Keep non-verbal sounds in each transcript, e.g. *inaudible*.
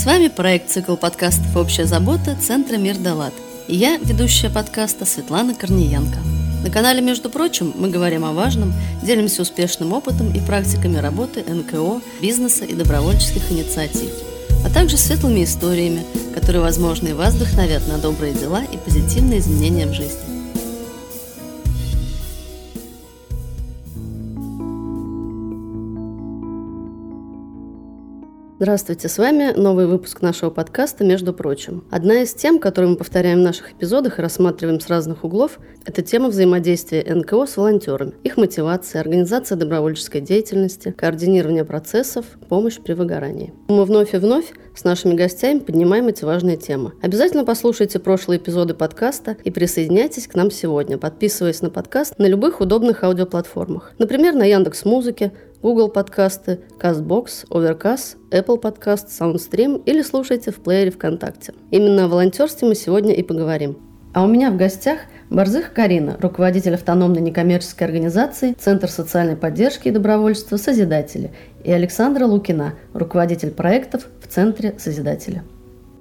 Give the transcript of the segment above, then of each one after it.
С вами проект «Цикл подкастов «Общая забота» Центра «Мир Далат». И я, ведущая подкаста Светлана Корниенко. На канале, между прочим, мы говорим о важном, делимся успешным опытом и практиками работы НКО, бизнеса и добровольческих инициатив, а также светлыми историями, которые, возможно, и вас вдохновят на добрые дела и позитивные изменения в жизни. Здравствуйте, с вами новый выпуск нашего подкаста «Между прочим». Одна из тем, которые мы повторяем в наших эпизодах и рассматриваем с разных углов, это тема взаимодействия НКО с волонтерами, их мотивация, организация добровольческой деятельности, координирование процессов, помощь при выгорании. Мы вновь и вновь с нашими гостями поднимаем эти важные темы. Обязательно послушайте прошлые эпизоды подкаста и присоединяйтесь к нам сегодня, подписываясь на подкаст на любых удобных аудиоплатформах. Например, на Яндекс Музыке, Google подкасты, CastBox, Overcast, Apple Podcast, SoundStream или слушайте в плеере ВКонтакте. Именно о волонтерстве мы сегодня и поговорим. А у меня в гостях Борзых Карина, руководитель автономной некоммерческой организации Центр социальной поддержки и добровольства «Созидатели», и Александра Лукина, руководитель проектов в Центре «Созидатели».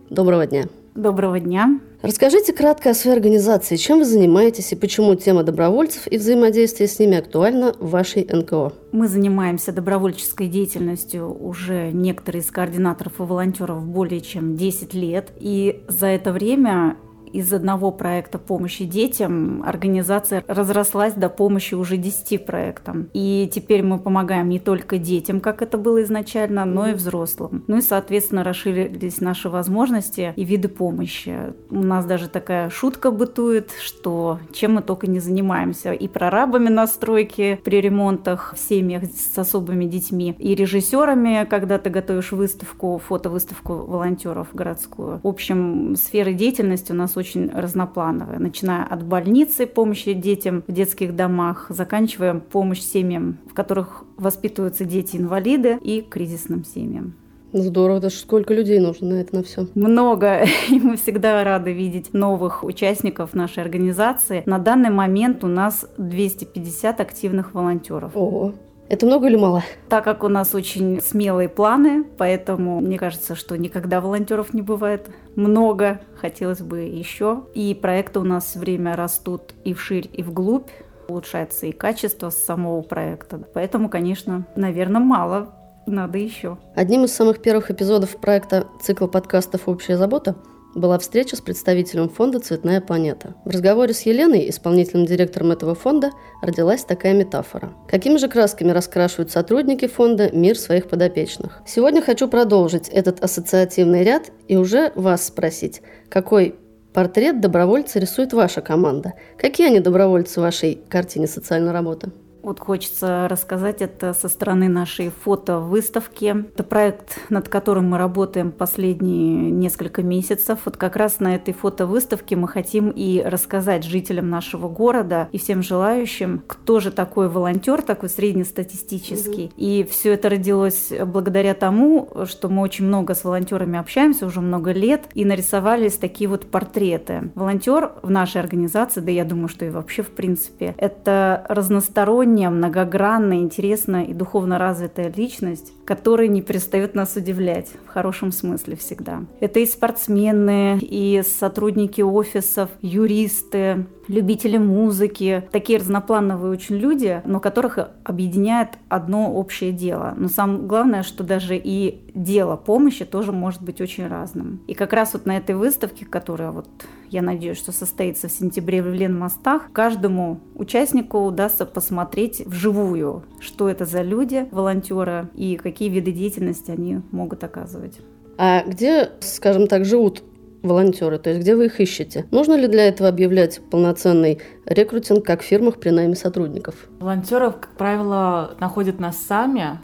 Доброго дня! Доброго дня! Расскажите кратко о своей организации, чем вы занимаетесь и почему тема добровольцев и взаимодействия с ними актуальна в вашей НКО. Мы занимаемся добровольческой деятельностью уже некоторые из координаторов и волонтеров более чем 10 лет. И за это время из одного проекта помощи детям организация разрослась до помощи уже 10 проектам. И теперь мы помогаем не только детям, как это было изначально, но и взрослым. Ну и, соответственно, расширились наши возможности и виды помощи. У нас даже такая шутка бытует, что чем мы только не занимаемся. И прорабами на стройке при ремонтах в семьях с особыми детьми, и режиссерами, когда ты готовишь выставку, фотовыставку волонтеров городскую. В общем, сферы деятельности у нас очень разноплановая, начиная от больницы, помощи детям в детских домах, заканчивая помощь семьям, в которых воспитываются дети-инвалиды и кризисным семьям. Здорово, это сколько людей нужно на это на все? Много, *laughs* и мы всегда рады видеть новых участников нашей организации. На данный момент у нас 250 активных волонтеров. Ого, это много или мало? Так как у нас очень смелые планы, поэтому мне кажется, что никогда волонтеров не бывает много, хотелось бы еще. И проекты у нас время растут и вширь, и вглубь улучшается и качество самого проекта. Поэтому, конечно, наверное, мало, надо еще. Одним из самых первых эпизодов проекта цикл подкастов «Общая забота» была встреча с представителем фонда «Цветная планета». В разговоре с Еленой, исполнительным директором этого фонда, родилась такая метафора. Какими же красками раскрашивают сотрудники фонда мир своих подопечных? Сегодня хочу продолжить этот ассоциативный ряд и уже вас спросить, какой портрет добровольца рисует ваша команда? Какие они добровольцы в вашей картине социальной работы? Вот хочется рассказать это со стороны нашей фотовыставки. Это проект, над которым мы работаем последние несколько месяцев. Вот как раз на этой фотовыставке мы хотим и рассказать жителям нашего города и всем желающим, кто же такой волонтер, такой среднестатистический. Mm-hmm. И все это родилось благодаря тому, что мы очень много с волонтерами общаемся уже много лет и нарисовались такие вот портреты. Волонтер в нашей организации, да я думаю, что и вообще в принципе, это разносторонний разносторонняя, многогранная, интересная и духовно развитая личность, которая не перестает нас удивлять, в хорошем смысле всегда. Это и спортсмены, и сотрудники офисов, юристы, любители музыки, такие разноплановые очень люди, но которых объединяет одно общее дело. Но самое главное, что даже и дело помощи тоже может быть очень разным. И как раз вот на этой выставке, которая вот я надеюсь, что состоится в сентябре в Ленмостах, каждому участнику удастся посмотреть вживую, что это за люди, волонтеры, и какие виды деятельности они могут оказывать. А где, скажем так, живут волонтеры, то есть где вы их ищете? Нужно ли для этого объявлять полноценный рекрутинг как в фирмах при найме сотрудников? Волонтеров, как правило, находят нас сами,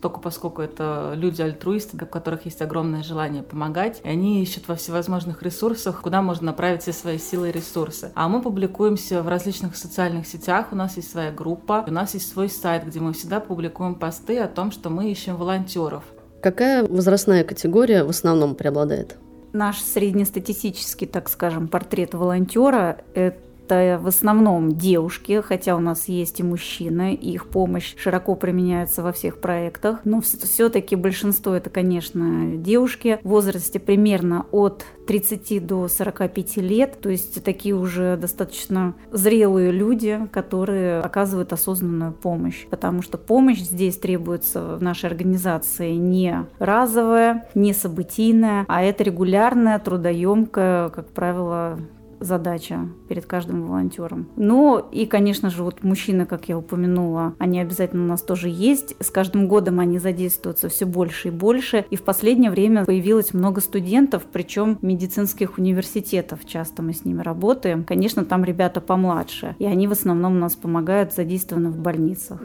только поскольку это люди-альтруисты, у которых есть огромное желание помогать, и они ищут во всевозможных ресурсах, куда можно направить все свои силы и ресурсы. А мы публикуемся в различных социальных сетях, у нас есть своя группа, у нас есть свой сайт, где мы всегда публикуем посты о том, что мы ищем волонтеров. Какая возрастная категория в основном преобладает? Наш среднестатистический, так скажем, портрет волонтера – это это в основном девушки, хотя у нас есть и мужчины, и их помощь широко применяется во всех проектах. Но все-таки большинство это, конечно, девушки в возрасте примерно от 30 до 45 лет, то есть такие уже достаточно зрелые люди, которые оказывают осознанную помощь, потому что помощь здесь требуется в нашей организации не разовая, не событийная, а это регулярная, трудоемкая, как правило, задача перед каждым волонтером. Ну и, конечно же, вот мужчины, как я упомянула, они обязательно у нас тоже есть. С каждым годом они задействуются все больше и больше. И в последнее время появилось много студентов, причем медицинских университетов. Часто мы с ними работаем. Конечно, там ребята помладше. И они в основном у нас помогают, задействованы в больницах.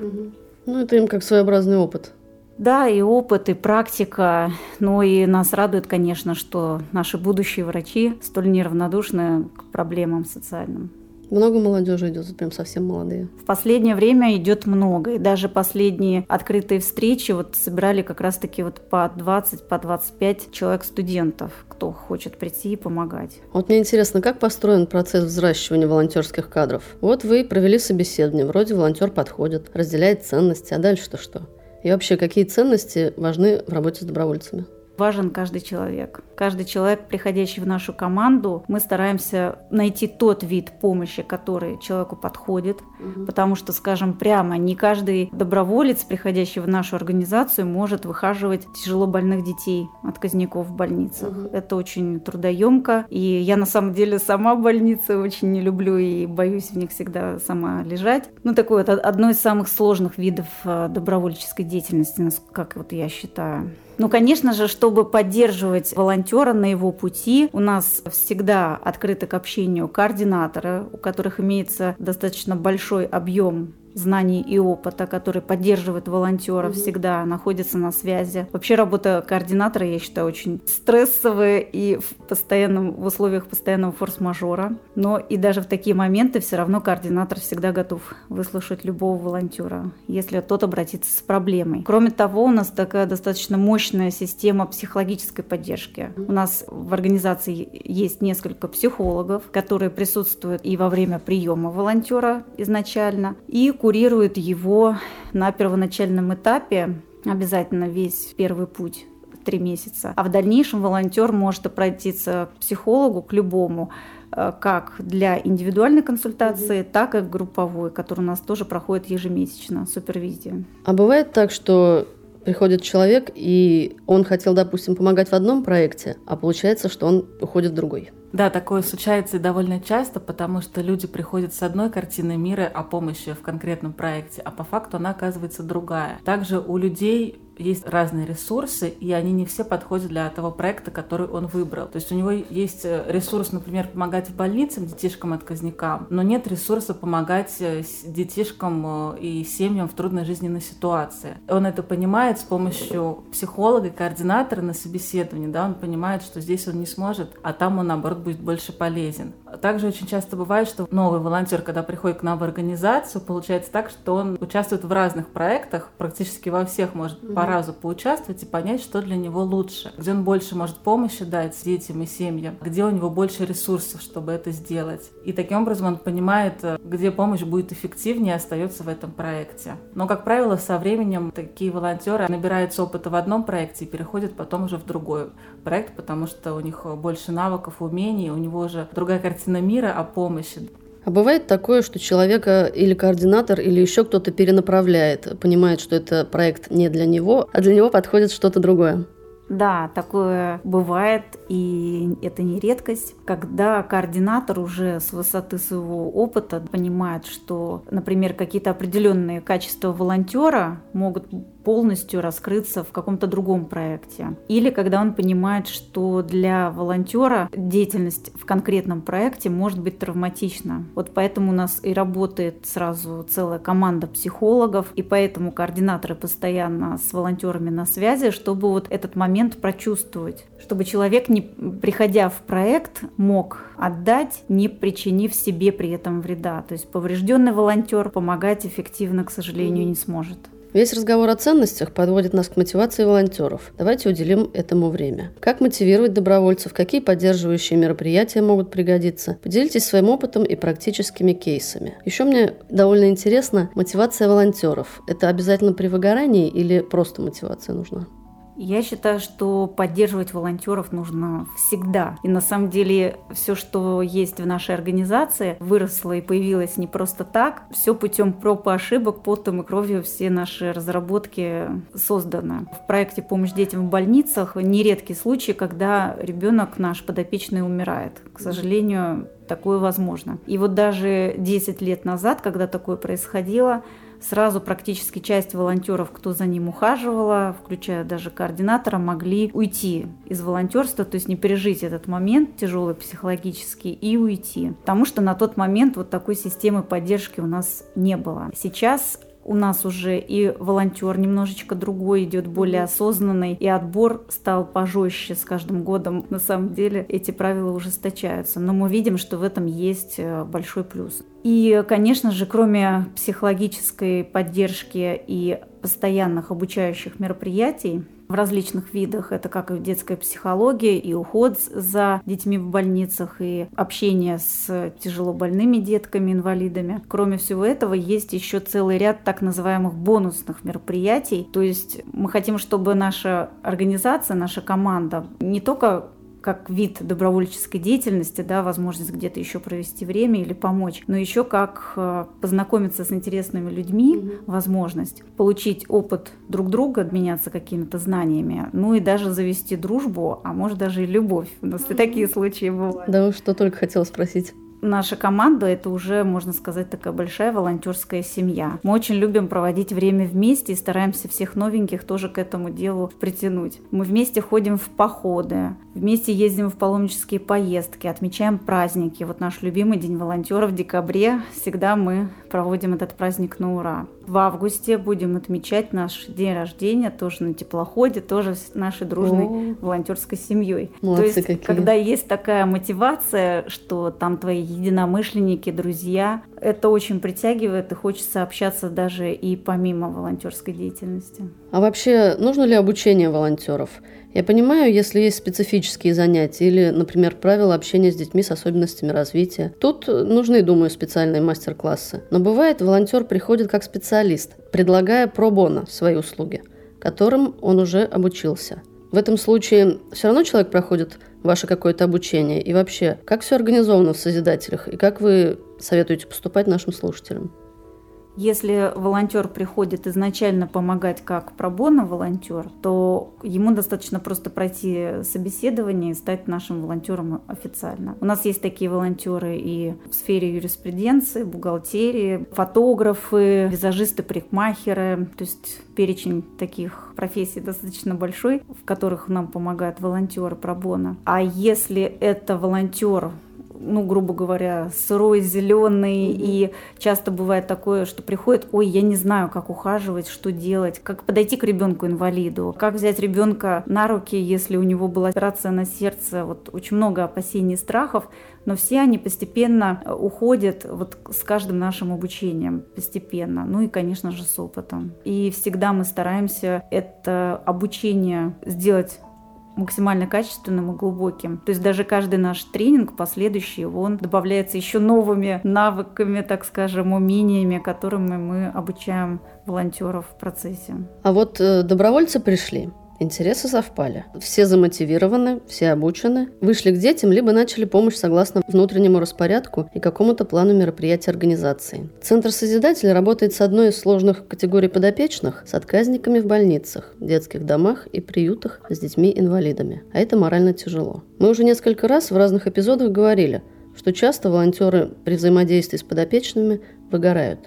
Ну, это им как своеобразный опыт. Да, и опыт, и практика. Ну и нас радует, конечно, что наши будущие врачи столь неравнодушны к проблемам социальным. Много молодежи идет, прям совсем молодые. В последнее время идет много. И даже последние открытые встречи вот собирали как раз-таки вот по 20, по 25 человек студентов, кто хочет прийти и помогать. Вот мне интересно, как построен процесс взращивания волонтерских кадров? Вот вы провели собеседование, вроде волонтер подходит, разделяет ценности, а дальше-то что? И вообще, какие ценности важны в работе с добровольцами? Важен каждый человек. Каждый человек, приходящий в нашу команду, мы стараемся найти тот вид помощи, который человеку подходит, угу. потому что, скажем прямо, не каждый доброволец, приходящий в нашу организацию, может выхаживать тяжело больных детей, отказников в больницах. Угу. Это очень трудоемко, и я на самом деле сама больницы очень не люблю и боюсь в них всегда сама лежать. Ну, такое вот одно из самых сложных видов э, добровольческой деятельности, как вот я считаю. Ну, конечно же, чтобы поддерживать волонтера на его пути, у нас всегда открыты к общению координаторы, у которых имеется достаточно большой объем знаний и опыта, который поддерживает волонтеров, угу. всегда находится на связи. Вообще работа координатора, я считаю, очень стрессовая и в, постоянном, в условиях постоянного форс-мажора. Но и даже в такие моменты все равно координатор всегда готов выслушать любого волонтера, если тот обратится с проблемой. Кроме того, у нас такая достаточно мощная система психологической поддержки. У нас в организации есть несколько психологов, которые присутствуют и во время приема волонтера изначально, и курирует его на первоначальном этапе, обязательно весь первый путь три месяца. А в дальнейшем волонтер может обратиться к психологу, к любому, э, как для индивидуальной консультации, mm-hmm. так и групповой, который у нас тоже проходит ежемесячно, супервизия. А бывает так, что приходит человек, и он хотел, допустим, помогать в одном проекте, а получается, что он уходит в другой. Да, такое случается и довольно часто, потому что люди приходят с одной картиной мира о помощи в конкретном проекте, а по факту она оказывается другая. Также у людей есть разные ресурсы, и они не все подходят для того проекта, который он выбрал. То есть у него есть э, ресурс, например, помогать в больницам детишкам-отказникам, но нет ресурса помогать э, детишкам э, и семьям в трудной жизненной ситуации. Он это понимает с помощью психолога, координатора на собеседовании, да, он понимает, что здесь он не сможет, а там он, наоборот, будет больше полезен. Также очень часто бывает, что новый волонтер, когда приходит к нам в организацию, получается так, что он участвует в разных проектах, практически во всех может mm-hmm разу поучаствовать и понять, что для него лучше, где он больше может помощи дать детям и семьям, где у него больше ресурсов, чтобы это сделать. И таким образом он понимает, э, где помощь будет эффективнее остается в этом проекте. Но, как правило, со временем такие волонтеры набираются опыта в одном проекте и переходят потом уже в другой проект, потому что у них больше навыков, умений, у него уже другая картина мира о помощи. А бывает такое, что человека или координатор, или еще кто-то перенаправляет, понимает, что это проект не для него, а для него подходит что-то другое. Да, такое бывает, и это не редкость, когда координатор уже с высоты своего опыта понимает, что, например, какие-то определенные качества волонтера могут полностью раскрыться в каком-то другом проекте. Или когда он понимает, что для волонтера деятельность в конкретном проекте может быть травматична. Вот поэтому у нас и работает сразу целая команда психологов, и поэтому координаторы постоянно с волонтерами на связи, чтобы вот этот момент прочувствовать, чтобы человек, не приходя в проект, мог отдать, не причинив себе при этом вреда. То есть поврежденный волонтер помогать эффективно, к сожалению, не сможет. Весь разговор о ценностях подводит нас к мотивации волонтеров. Давайте уделим этому время. Как мотивировать добровольцев, какие поддерживающие мероприятия могут пригодиться. Поделитесь своим опытом и практическими кейсами. Еще мне довольно интересно мотивация волонтеров. Это обязательно при выгорании или просто мотивация нужна? Я считаю, что поддерживать волонтеров нужно всегда. И на самом деле все, что есть в нашей организации, выросло и появилось не просто так. Все путем проб и ошибок, потом и кровью все наши разработки созданы. В проекте «Помощь детям в больницах» нередкий случай, когда ребенок наш подопечный умирает. К сожалению, такое возможно. И вот даже 10 лет назад, когда такое происходило, сразу практически часть волонтеров, кто за ним ухаживала, включая даже координатора, могли уйти из волонтерства, то есть не пережить этот момент тяжелый психологически и уйти. Потому что на тот момент вот такой системы поддержки у нас не было. Сейчас у нас уже и волонтер немножечко другой идет, более осознанный, и отбор стал пожестче с каждым годом. На самом деле эти правила ужесточаются, но мы видим, что в этом есть э, большой плюс. И, конечно же, кроме психологической поддержки и постоянных обучающих мероприятий, в различных видах. Это как и детская психология, и уход за детьми в больницах, и общение с тяжело больными детками, инвалидами. Кроме всего этого, есть еще целый ряд так называемых бонусных мероприятий. То есть мы хотим, чтобы наша организация, наша команда не только как вид добровольческой деятельности, да, возможность где-то еще провести время или помочь, но еще как э, познакомиться с интересными людьми, mm-hmm. возможность получить опыт друг друга, обменяться какими-то знаниями, ну и даже завести дружбу, а может даже и любовь. У нас mm-hmm. и такие случаи бывают. Да, что только хотела спросить наша команда это уже, можно сказать, такая большая волонтерская семья. Мы очень любим проводить время вместе и стараемся всех новеньких тоже к этому делу притянуть. Мы вместе ходим в походы, вместе ездим в паломнические поездки, отмечаем праздники. Вот наш любимый день волонтера в декабре. Всегда мы проводим этот праздник на ура. В августе будем отмечать наш день рождения тоже на теплоходе, тоже с нашей дружной О, волонтерской семьей. То есть, какие. когда есть такая мотивация, что там твои единомышленники, друзья, это очень притягивает и хочется общаться даже и помимо волонтерской деятельности. А вообще нужно ли обучение волонтеров? Я понимаю, если есть специфические занятия или, например, правила общения с детьми с особенностями развития. Тут нужны, думаю, специальные мастер-классы. Но бывает, волонтер приходит как специалист, предлагая пробона свои услуги, которым он уже обучился. В этом случае все равно человек проходит ваше какое-то обучение? И вообще, как все организовано в Созидателях? И как вы советуете поступать нашим слушателям? Если волонтер приходит изначально помогать как пробона волонтер, то ему достаточно просто пройти собеседование и стать нашим волонтером официально. У нас есть такие волонтеры и в сфере юриспруденции, бухгалтерии, фотографы, визажисты, парикмахеры. То есть перечень таких профессий достаточно большой, в которых нам помогают волонтеры пробона. А если это волонтер ну, грубо говоря, сырой, зеленый, mm-hmm. и часто бывает такое, что приходит, ой, я не знаю, как ухаживать, что делать, как подойти к ребенку-инвалиду, как взять ребенка на руки, если у него была операция на сердце, вот очень много опасений и страхов, но все они постепенно уходят вот с каждым нашим обучением, постепенно, ну и, конечно же, с опытом. И всегда мы стараемся это обучение сделать максимально качественным и глубоким. То есть даже каждый наш тренинг последующий, он добавляется еще новыми навыками, так скажем, умениями, которыми мы обучаем волонтеров в процессе. А вот э, добровольцы пришли. Интересы совпали. Все замотивированы, все обучены, вышли к детям, либо начали помощь согласно внутреннему распорядку и какому-то плану мероприятия организации. Центр Созидатель работает с одной из сложных категорий подопечных – с отказниками в больницах, детских домах и приютах с детьми-инвалидами. А это морально тяжело. Мы уже несколько раз в разных эпизодах говорили, что часто волонтеры при взаимодействии с подопечными выгорают.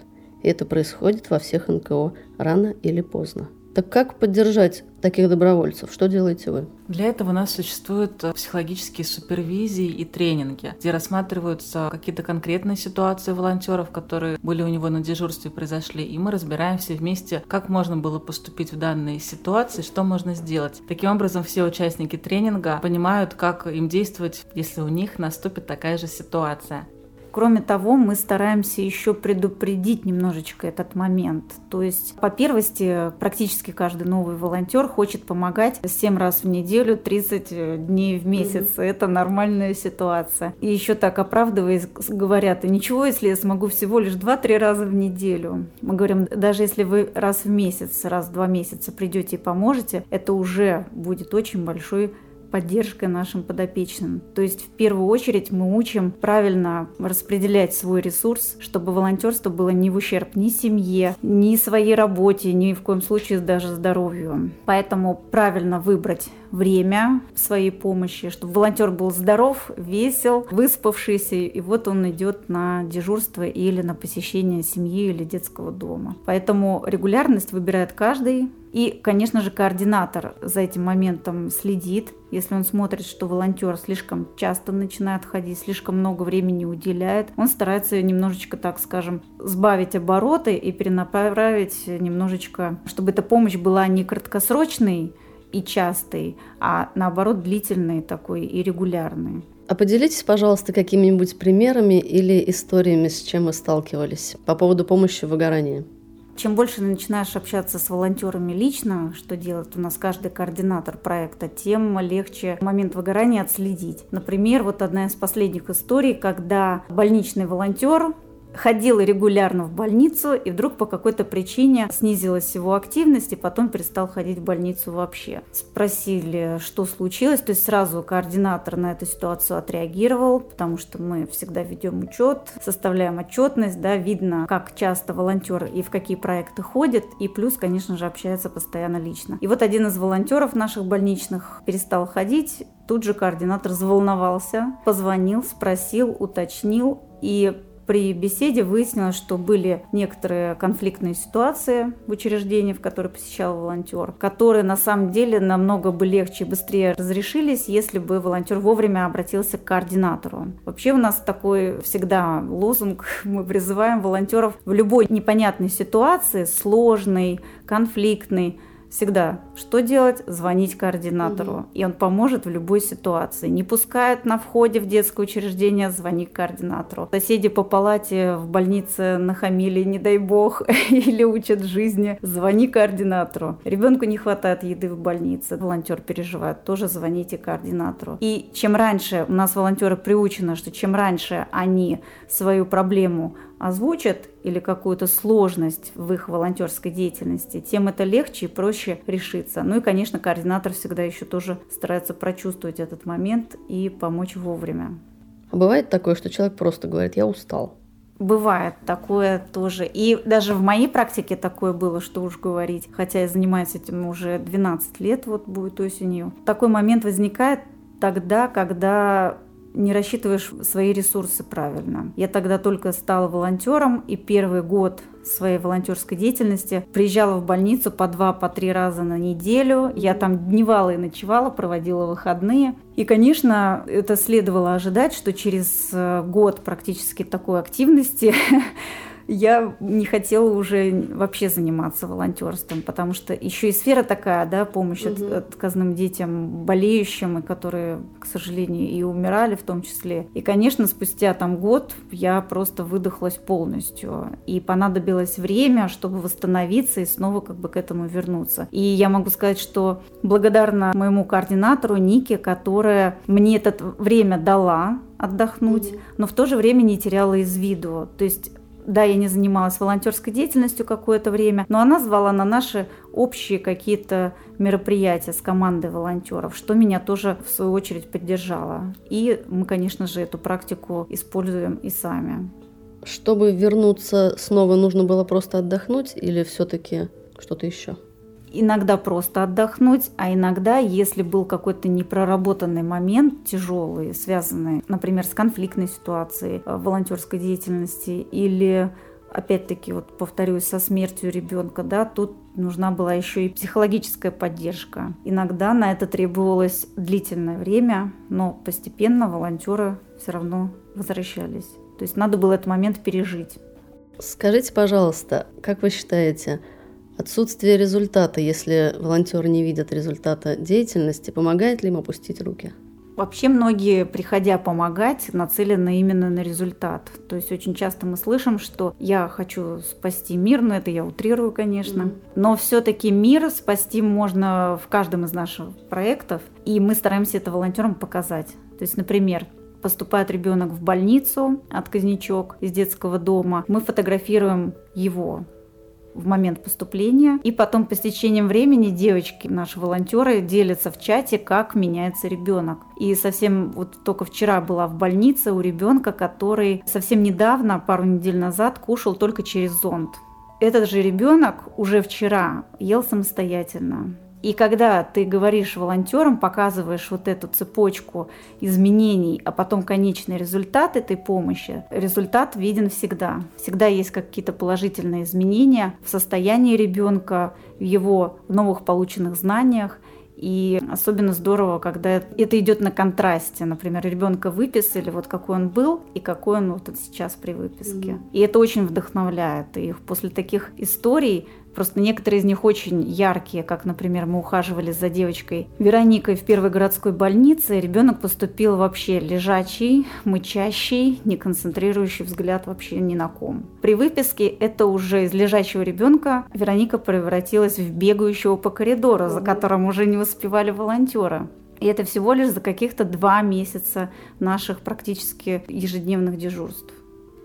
И это происходит во всех НКО рано или поздно. Так как поддержать таких добровольцев? Что делаете вы? Для этого у нас существуют э, психологические супервизии и тренинги, где рассматриваются какие-то конкретные ситуации волонтеров, которые были у него на дежурстве, произошли, и мы разбираем все вместе, как можно было поступить в данной ситуации, что можно сделать. Таким образом, все участники тренинга понимают, как им действовать, если у них наступит такая же ситуация. Кроме того, мы стараемся еще предупредить немножечко этот момент. То есть, по первости, практически каждый новый волонтер хочет помогать 7 раз в неделю, 30 дней в месяц. Mm-hmm. Это нормальная ситуация. И еще так оправдываясь, говорят, ничего, если я смогу всего лишь 2-3 раза в неделю. Мы говорим, даже если вы раз в месяц, раз в два месяца придете и поможете, это уже будет очень большой поддержкой нашим подопечным. То есть в первую очередь мы учим правильно распределять свой ресурс, чтобы волонтерство было не в ущерб ни семье, ни своей работе, ни в коем случае даже здоровью. Поэтому правильно выбрать время своей помощи, чтобы волонтер был здоров, весел, выспавшийся, и вот он идет на дежурство или на посещение семьи или детского дома. Поэтому регулярность выбирает каждый, и, конечно же, координатор за этим моментом следит. Если он смотрит, что волонтер слишком часто начинает ходить, слишком много времени уделяет, он старается немножечко, так скажем, сбавить обороты и перенаправить немножечко, чтобы эта помощь была не краткосрочной, и частый, а наоборот длительный такой и регулярный. А поделитесь, пожалуйста, какими-нибудь примерами или историями, с чем вы сталкивались по поводу помощи в выгорании. Чем больше начинаешь общаться с волонтерами лично, что делает у нас каждый координатор проекта, тем легче момент выгорания отследить. Например, вот одна из последних историй, когда больничный волонтер ходил регулярно в больницу, и вдруг по какой-то причине снизилась его активность, и потом перестал ходить в больницу вообще. Спросили, что случилось, то есть сразу координатор на эту ситуацию отреагировал, потому что мы всегда ведем учет, составляем отчетность, да, видно, как часто волонтер и в какие проекты ходит, и плюс, конечно же, общается постоянно лично. И вот один из волонтеров наших больничных перестал ходить, Тут же координатор заволновался, позвонил, спросил, уточнил, и при беседе выяснилось, что были некоторые конфликтные ситуации в учреждении, в которое посещал волонтер, которые на самом деле намного бы легче и быстрее разрешились, если бы волонтер вовремя обратился к координатору. Вообще у нас такой всегда лозунг, *laughs* мы призываем волонтеров в любой непонятной ситуации, сложной, конфликтной, всегда что делать? Звонить координатору, угу. и он поможет в любой ситуации. Не пускают на входе в детское учреждение, звони координатору. Соседи по палате в больнице нахамили, не дай бог, *laughs* или учат жизни, звони координатору. Ребенку не хватает еды в больнице, волонтер переживает, тоже звоните координатору. И чем раньше у нас волонтеры приучены, что чем раньше они свою проблему озвучат или какую-то сложность в их волонтерской деятельности, тем это легче и проще решиться. Ну и, конечно, координатор всегда еще тоже старается прочувствовать этот момент и помочь вовремя. А бывает такое, что человек просто говорит, я устал. Бывает такое тоже. И даже в моей практике такое было, что уж говорить. Хотя я занимаюсь этим уже 12 лет, вот будет осенью. Такой момент возникает тогда, когда не рассчитываешь свои ресурсы правильно. Я тогда только стала волонтером, и первый год своей волонтерской деятельности приезжала в больницу по два, по три раза на неделю. Я там дневала и ночевала, проводила выходные. И, конечно, это следовало ожидать, что через э, год практически такой активности *laughs* я не хотела уже вообще заниматься волонтерством, потому что еще и сфера такая, да, помощь угу. отказным детям, болеющим, и которые, к сожалению, и умирали в том числе. И, конечно, спустя там год я просто выдохлась полностью, и понадобилось время, чтобы восстановиться и снова как бы к этому вернуться. И я могу сказать, что благодарна моему координатору Нике, которая мне это время дала, отдохнуть, mm-hmm. но в то же время не теряла из виду. То есть да, я не занималась волонтерской деятельностью какое-то время, но она звала на наши общие какие-то мероприятия с командой волонтеров, что меня тоже в свою очередь поддержало. И мы, конечно же, эту практику используем и сами. Чтобы вернуться снова, нужно было просто отдохнуть или все-таки что-то еще? Иногда просто отдохнуть, а иногда, если был какой-то непроработанный момент тяжелый, связанный, например, с конфликтной ситуацией в волонтерской деятельности или опять-таки, вот повторюсь, со смертью ребенка, да, тут нужна была еще и психологическая поддержка. Иногда на это требовалось длительное время, но постепенно волонтеры все равно возвращались. То есть надо было этот момент пережить. Скажите, пожалуйста, как вы считаете, Отсутствие результата, если волонтеры не видят результата деятельности, помогает ли им опустить руки? Вообще многие, приходя помогать, нацелены именно на результат. То есть очень часто мы слышим, что я хочу спасти мир, но это я утрирую, конечно. Но все-таки мир спасти можно в каждом из наших проектов, и мы стараемся это волонтерам показать. То есть, например, поступает ребенок в больницу, отказничок из детского дома, мы фотографируем его, в момент поступления. И потом по стечением времени девочки, наши волонтеры, делятся в чате, как меняется ребенок. И совсем вот только вчера была в больнице у ребенка, который совсем недавно, пару недель назад, кушал только через зонд. Этот же ребенок уже вчера ел самостоятельно. И когда ты говоришь волонтерам, показываешь вот эту цепочку изменений, а потом конечный результат этой помощи, результат виден всегда. Всегда есть какие-то положительные изменения в состоянии ребенка, в его новых полученных знаниях. И особенно здорово, когда это идет на контрасте. Например, ребенка выписали, вот какой он был и какой он вот сейчас при выписке. Mm-hmm. И это очень вдохновляет. И после таких историй Просто некоторые из них очень яркие, как, например, мы ухаживали за девочкой Вероникой в первой городской больнице. Ребенок поступил вообще лежачий, мычащий, не концентрирующий взгляд вообще ни на ком. При выписке это уже из лежачего ребенка Вероника превратилась в бегающего по коридору, за которым уже не успевали волонтеры. И это всего лишь за каких-то два месяца наших практически ежедневных дежурств.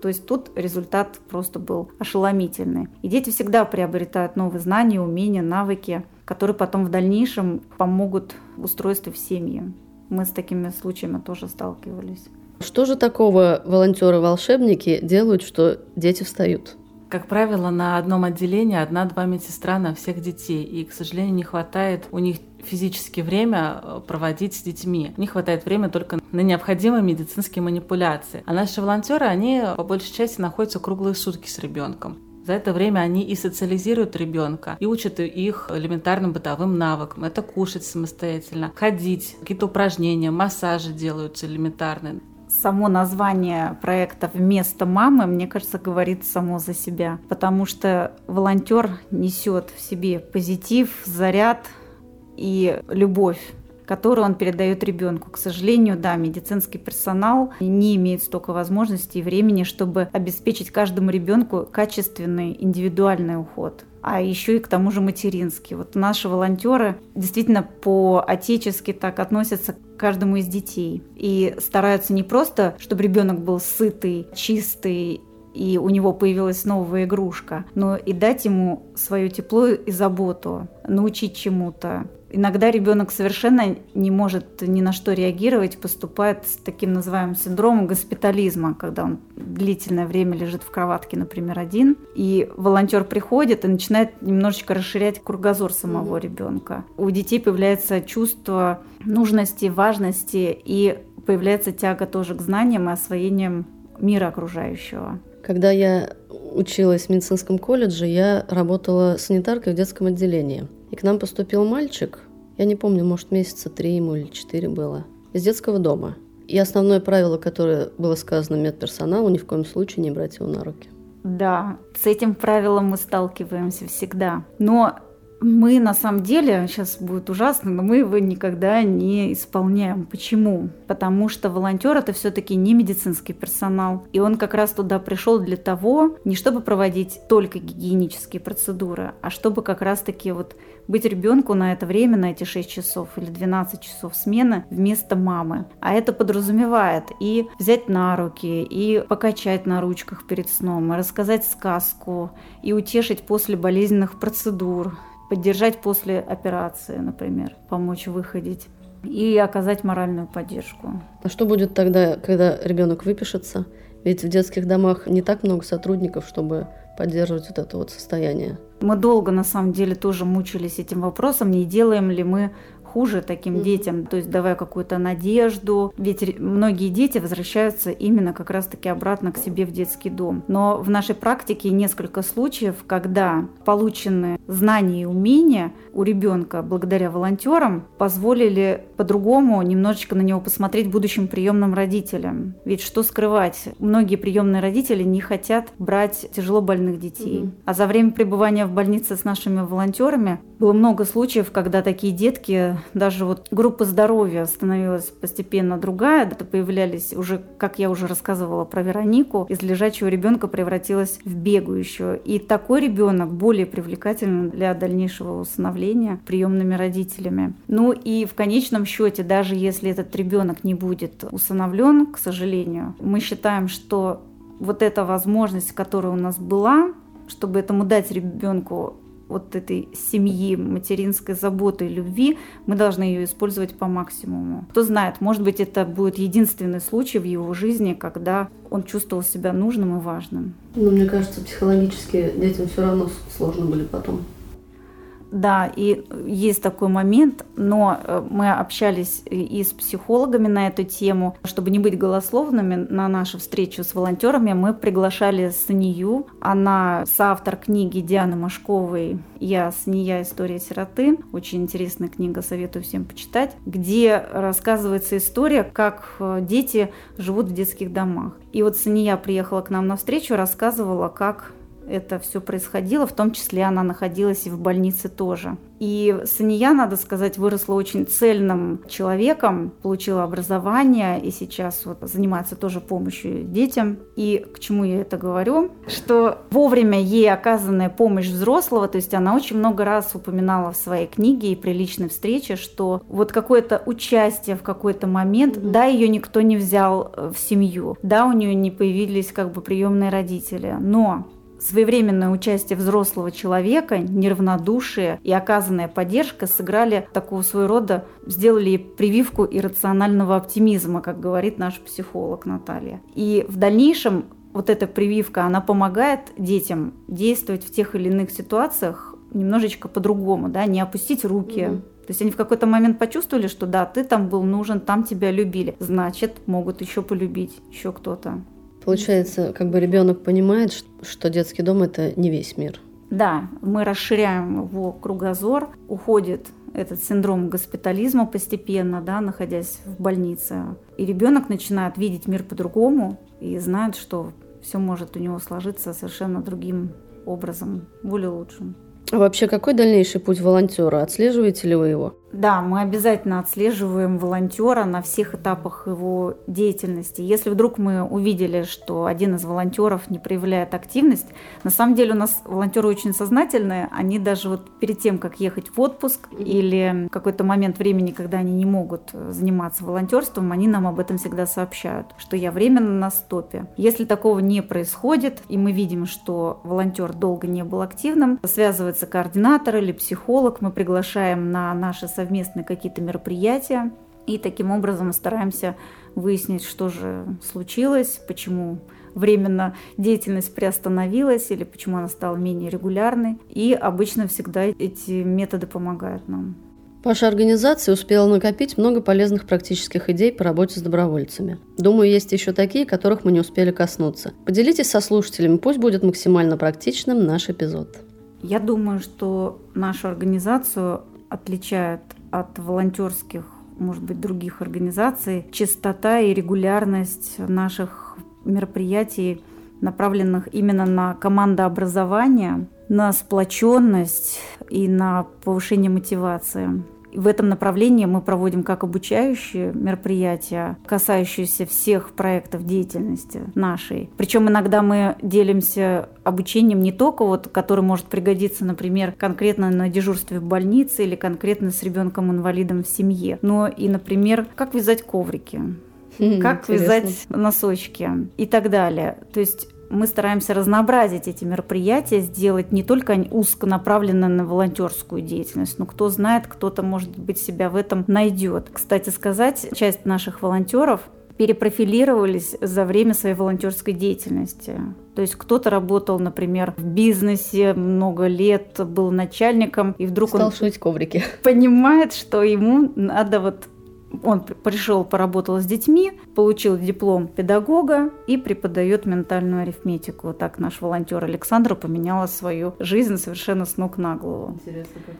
То есть тут результат просто был ошеломительный. И дети всегда приобретают новые знания, умения, навыки, которые потом в дальнейшем помогут в устройстве в семье. Мы с такими случаями тоже сталкивались. Что же такого волонтеры-волшебники делают, что дети встают? Как правило, на одном отделении одна-два медсестра на всех детей. И, к сожалению, не хватает у них физически время э, проводить с детьми. Не хватает времени только на необходимые медицинские манипуляции. А наши волонтеры, они по большей части находятся круглые сутки с ребенком. За это время они и социализируют ребенка, и учат их элементарным бытовым навыкам. Это кушать самостоятельно, ходить, какие-то упражнения, массажи делаются элементарные. Само название проекта «Вместо мамы», мне кажется, говорит само за себя, потому что волонтер несет в себе позитив, заряд, и любовь которую он передает ребенку. К сожалению, да, медицинский персонал не имеет столько возможностей и времени, чтобы обеспечить каждому ребенку качественный индивидуальный уход а еще и к тому же материнский. Вот наши волонтеры действительно по-отечески так относятся к каждому из детей и стараются не просто, чтобы ребенок был сытый, чистый и у него появилась новая игрушка, но и дать ему свое тепло и заботу, научить чему-то. Иногда ребенок совершенно не может ни на что реагировать, поступает с таким называемым синдромом госпитализма, когда он длительное время лежит в кроватке, например, один, и волонтер приходит и начинает немножечко расширять кругозор самого ребенка. У детей появляется чувство нужности, важности и появляется тяга тоже к знаниям и освоениям мира окружающего. Когда я училась в медицинском колледже, я работала санитаркой в детском отделении. И к нам поступил мальчик, я не помню, может, месяца три ему или четыре было, из детского дома. И основное правило, которое было сказано медперсоналу, ни в коем случае не брать его на руки. Да, с этим правилом мы сталкиваемся всегда. Но мы на самом деле, сейчас будет ужасно, но мы его никогда не исполняем. Почему? Потому что волонтер это все-таки не медицинский персонал. И он как раз туда пришел для того, не чтобы проводить только гигиенические процедуры, а чтобы как раз-таки вот быть ребенку на это время, на эти 6 часов или 12 часов смены вместо мамы. А это подразумевает и взять на руки, и покачать на ручках перед сном, и рассказать сказку, и утешить после болезненных процедур, поддержать после операции, например, помочь выходить и оказать моральную поддержку. А что будет тогда, когда ребенок выпишется? Ведь в детских домах не так много сотрудников, чтобы поддерживать вот это вот состояние. Мы долго, на самом деле, тоже мучились этим вопросом, не делаем ли мы хуже таким детям, то есть давая какую-то надежду. Ведь многие дети возвращаются именно как раз-таки обратно к себе в детский дом. Но в нашей практике несколько случаев, когда полученные знания и умения у ребенка благодаря волонтерам позволили по-другому немножечко на него посмотреть будущим приемным родителям. Ведь что скрывать? Многие приемные родители не хотят брать тяжело больных детей. Mm-hmm. А за время пребывания в больнице с нашими волонтерами было много случаев, когда такие детки, даже вот группа здоровья становилась постепенно другая, это появлялись уже, как я уже рассказывала про Веронику, из лежачего ребенка превратилась в бегающую. И такой ребенок более привлекательный для дальнейшего усыновления приемными родителями. Ну и в конечном счете, даже если этот ребенок не будет усыновлен, к сожалению, мы считаем, что вот эта возможность, которая у нас была, чтобы этому дать ребенку вот этой семьи, материнской заботы любви, мы должны ее использовать по максимуму. Кто знает, может быть, это будет единственный случай в его жизни, когда он чувствовал себя нужным и важным. Ну, мне кажется, психологически детям все равно сложно были потом. Да, и есть такой момент, но э, мы общались и с психологами на эту тему. Чтобы не быть голословными, на нашу встречу с волонтерами мы приглашали Санию. Она соавтор книги Дианы Машковой «Я, Сания. История сироты». Очень интересная книга, советую всем почитать, где рассказывается история, как э, дети живут в детских домах. И вот Сания приехала к нам на встречу, рассказывала, как это все происходило, в том числе она находилась и в больнице тоже. И Сания, надо сказать, выросла очень цельным человеком, получила образование и сейчас вот занимается тоже помощью детям. И к чему я это говорю? Что вовремя ей оказанная помощь взрослого, то есть она очень много раз упоминала в своей книге и при личной встрече, что вот какое-то участие в какой-то момент, mm-hmm. да, ее никто не взял э, в семью, да, у нее не появились как бы приемные родители, но Своевременное участие взрослого человека, неравнодушие и оказанная поддержка сыграли такого своего рода, сделали прививку иррационального оптимизма, как говорит наш психолог Наталья. И в дальнейшем вот эта прививка, она помогает детям действовать в тех или иных ситуациях немножечко по-другому, да, не опустить руки, mm-hmm. То есть они в какой-то момент почувствовали, что да, ты там был нужен, там тебя любили. Значит, могут еще полюбить еще кто-то. Получается, как бы ребенок понимает, что детский дом это не весь мир. Да, мы расширяем его кругозор, уходит этот синдром госпитализма постепенно, да, находясь в больнице. И ребенок начинает видеть мир по-другому и знает, что все может у него сложиться совершенно другим образом, более лучшим. А вообще какой дальнейший путь волонтера? Отслеживаете ли вы его? Да, мы обязательно отслеживаем волонтера на всех этапах его деятельности. Если вдруг мы увидели, что один из волонтеров не проявляет активность, на самом деле у нас волонтеры очень сознательные, они даже вот перед тем, как ехать в отпуск или какой-то момент времени, когда они не могут заниматься волонтерством, они нам об этом всегда сообщают, что я временно на стопе. Если такого не происходит, и мы видим, что волонтер долго не был активным, связывается координатор или психолог, мы приглашаем на наши совместные совместные какие-то мероприятия. И таким образом стараемся выяснить, что же случилось, почему временно деятельность приостановилась или почему она стала менее регулярной. И обычно всегда эти методы помогают нам. Ваша организация успела накопить много полезных практических идей по работе с добровольцами. Думаю, есть еще такие, которых мы не успели коснуться. Поделитесь со слушателями, пусть будет максимально практичным наш эпизод. Я думаю, что нашу организацию отличает от волонтерских, может быть, других организаций, чистота и регулярность наших мероприятий, направленных именно на командообразование, на сплоченность и на повышение мотивации. В этом направлении мы проводим как обучающие мероприятия, касающиеся всех проектов деятельности нашей. Причем иногда мы делимся обучением не только вот, который может пригодиться, например, конкретно на дежурстве в больнице или конкретно с ребенком-инвалидом в семье, но и, например, как вязать коврики, как Интересно. вязать носочки и так далее. То есть мы стараемся разнообразить эти мероприятия, сделать не только узко направленные на волонтерскую деятельность, но кто знает, кто-то, может быть, себя в этом найдет. Кстати сказать, часть наших волонтеров перепрофилировались за время своей волонтерской деятельности. То есть кто-то работал, например, в бизнесе много лет, был начальником, и вдруг Стал он шить коврики. понимает, что ему надо вот он пришел, поработал с детьми, получил диплом педагога и преподает ментальную арифметику. Вот так наш волонтер Александр поменяла свою жизнь совершенно с ног на голову. Интересно как.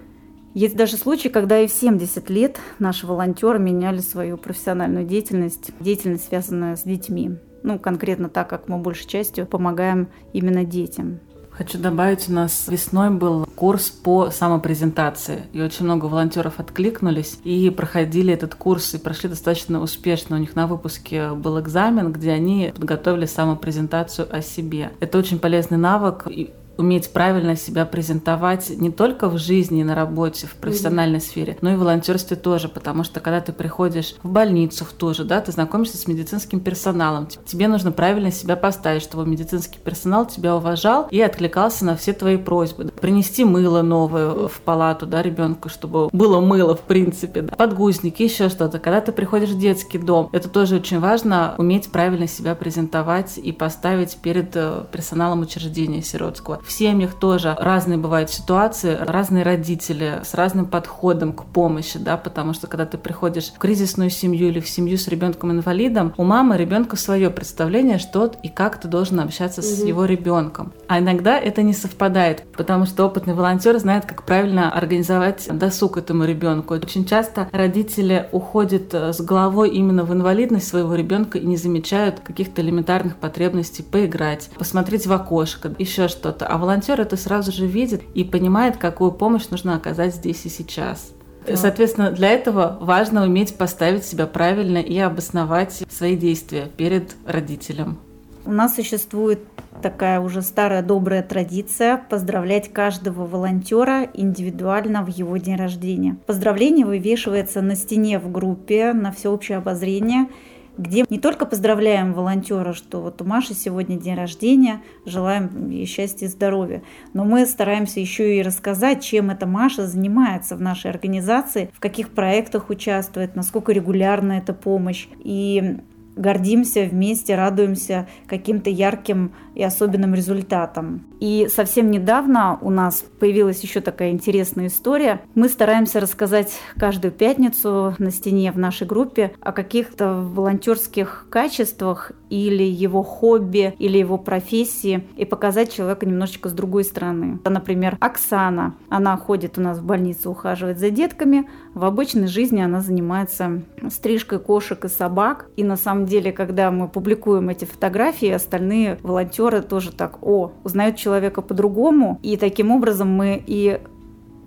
Есть даже случаи, когда и в 70 лет наши волонтеры меняли свою профессиональную деятельность, деятельность, связанную с детьми. Ну, конкретно так, как мы большей частью помогаем именно детям. Хочу добавить, у нас весной был курс по самопрезентации, и очень много волонтеров откликнулись и проходили этот курс и прошли достаточно успешно. У них на выпуске был экзамен, где они подготовили самопрезентацию о себе. Это очень полезный навык, и уметь правильно себя презентовать не только в жизни и на работе, в профессиональной mm-hmm. сфере, но и в волонтерстве тоже, потому что когда ты приходишь в больницу в ту же, да, ты знакомишься с медицинским персоналом, тебе нужно правильно себя поставить, чтобы медицинский персонал тебя уважал и откликался на все твои просьбы. Принести мыло новое в палату, да, ребенку, чтобы было мыло в принципе, да, подгузники, еще что-то. Когда ты приходишь в детский дом, это тоже очень важно, уметь правильно себя презентовать и поставить перед э, персоналом учреждения сиротского. В семьях тоже разные бывают ситуации, разные родители с разным подходом к помощи, да, потому что когда ты приходишь в кризисную семью или в семью с ребенком-инвалидом, у мамы ребенка свое представление, что и как ты должен общаться угу. с его ребенком. А иногда это не совпадает, потому что опытный волонтер знает, как правильно организовать досуг этому ребенку. Очень часто родители уходят э, с головой именно в инвалидность своего ребенка и не замечают каких-то элементарных потребностей поиграть, посмотреть в окошко, еще что-то. А волонтер это сразу же видит и понимает, какую помощь нужно оказать здесь и сейчас. Соответственно, для этого важно уметь поставить себя правильно и обосновать свои действия перед родителем. У нас существует такая уже старая добрая традиция поздравлять каждого волонтера индивидуально в его день рождения. Поздравление вывешивается на стене в группе на всеобщее обозрение где не только поздравляем волонтера, что вот у Маши сегодня день рождения, желаем ей счастья и здоровья, но мы стараемся еще и рассказать, чем эта Маша занимается в нашей организации, в каких проектах участвует, насколько регулярна эта помощь. И гордимся вместе, радуемся каким-то ярким и особенным результатам. И совсем недавно у нас появилась еще такая интересная история. Мы стараемся рассказать каждую пятницу на стене в нашей группе о каких-то волонтерских качествах или его хобби, или его профессии, и показать человека немножечко с другой стороны. Например, Оксана, она ходит у нас в больницу, ухаживает за детками, в обычной жизни она занимается стрижкой кошек и собак, и на самом деле, когда мы публикуем эти фотографии, остальные волонтеры тоже так, о, узнают человека по-другому, и таким образом мы и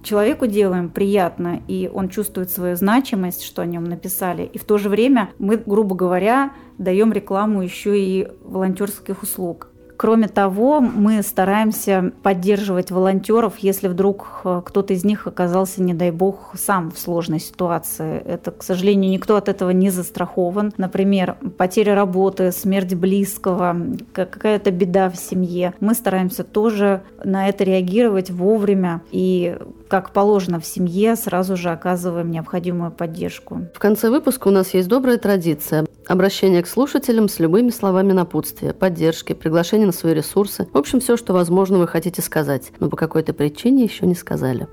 человеку делаем приятно, и он чувствует свою значимость, что о нем написали. И в то же время мы, грубо говоря, даем рекламу еще и волонтерских услуг. Кроме того, мы стараемся поддерживать волонтеров, если вдруг э, кто-то из них оказался, не дай бог, сам в сложной ситуации. Это, к сожалению, никто от этого не застрахован. Например, потеря работы, смерть близкого, какая-то беда в семье. Мы стараемся тоже на это реагировать вовремя и как положено в семье, сразу же оказываем необходимую поддержку. В конце выпуска у нас есть добрая традиция. Обращение к слушателям с любыми словами напутствия, поддержки, приглашение на свои ресурсы. В общем, все, что возможно вы хотите сказать, но по какой-то причине еще не сказали.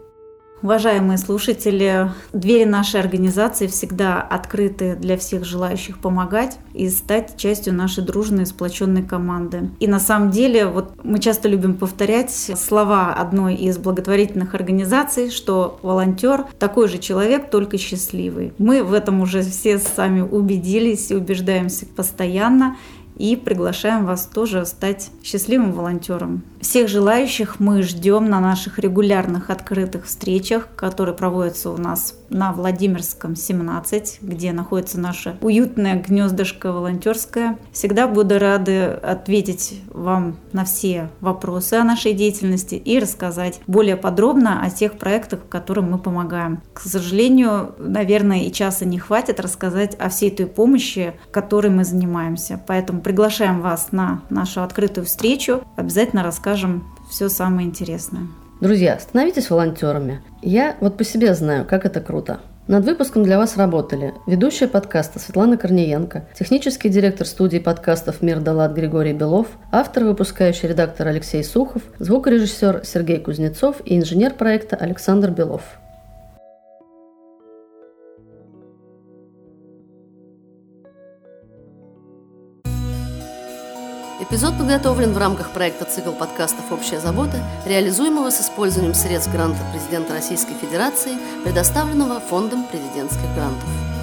Уважаемые слушатели, двери нашей организации всегда открыты для всех желающих помогать и стать частью нашей дружной сплоченной команды. И на самом деле, вот мы часто любим повторять слова одной из благотворительных организаций, что волонтер такой же человек, только счастливый. Мы в этом уже все сами убедились и убеждаемся постоянно и приглашаем вас тоже стать счастливым волонтером. Всех желающих мы ждем на наших регулярных открытых встречах, которые проводятся у нас на Владимирском 17, где находится наше уютное гнездышко волонтерское. Всегда буду рады ответить вам на все вопросы о нашей деятельности и рассказать более подробно о тех проектах, которым мы помогаем. К сожалению, наверное, и часа не хватит рассказать о всей той помощи, которой мы занимаемся. Поэтому приглашаем вас на нашу открытую встречу. Обязательно расскажем все самое интересное. Друзья, становитесь волонтерами. Я вот по себе знаю, как это круто. Над выпуском для вас работали ведущая подкаста Светлана Корниенко, технический директор студии подкастов «Мир Далат» Григорий Белов, автор выпускающий редактор Алексей Сухов, звукорежиссер Сергей Кузнецов и инженер проекта Александр Белов. Эпизод подготовлен в рамках проекта «Цикл подкастов «Общая забота», реализуемого с использованием средств гранта президента Российской Федерации, предоставленного Фондом президентских грантов.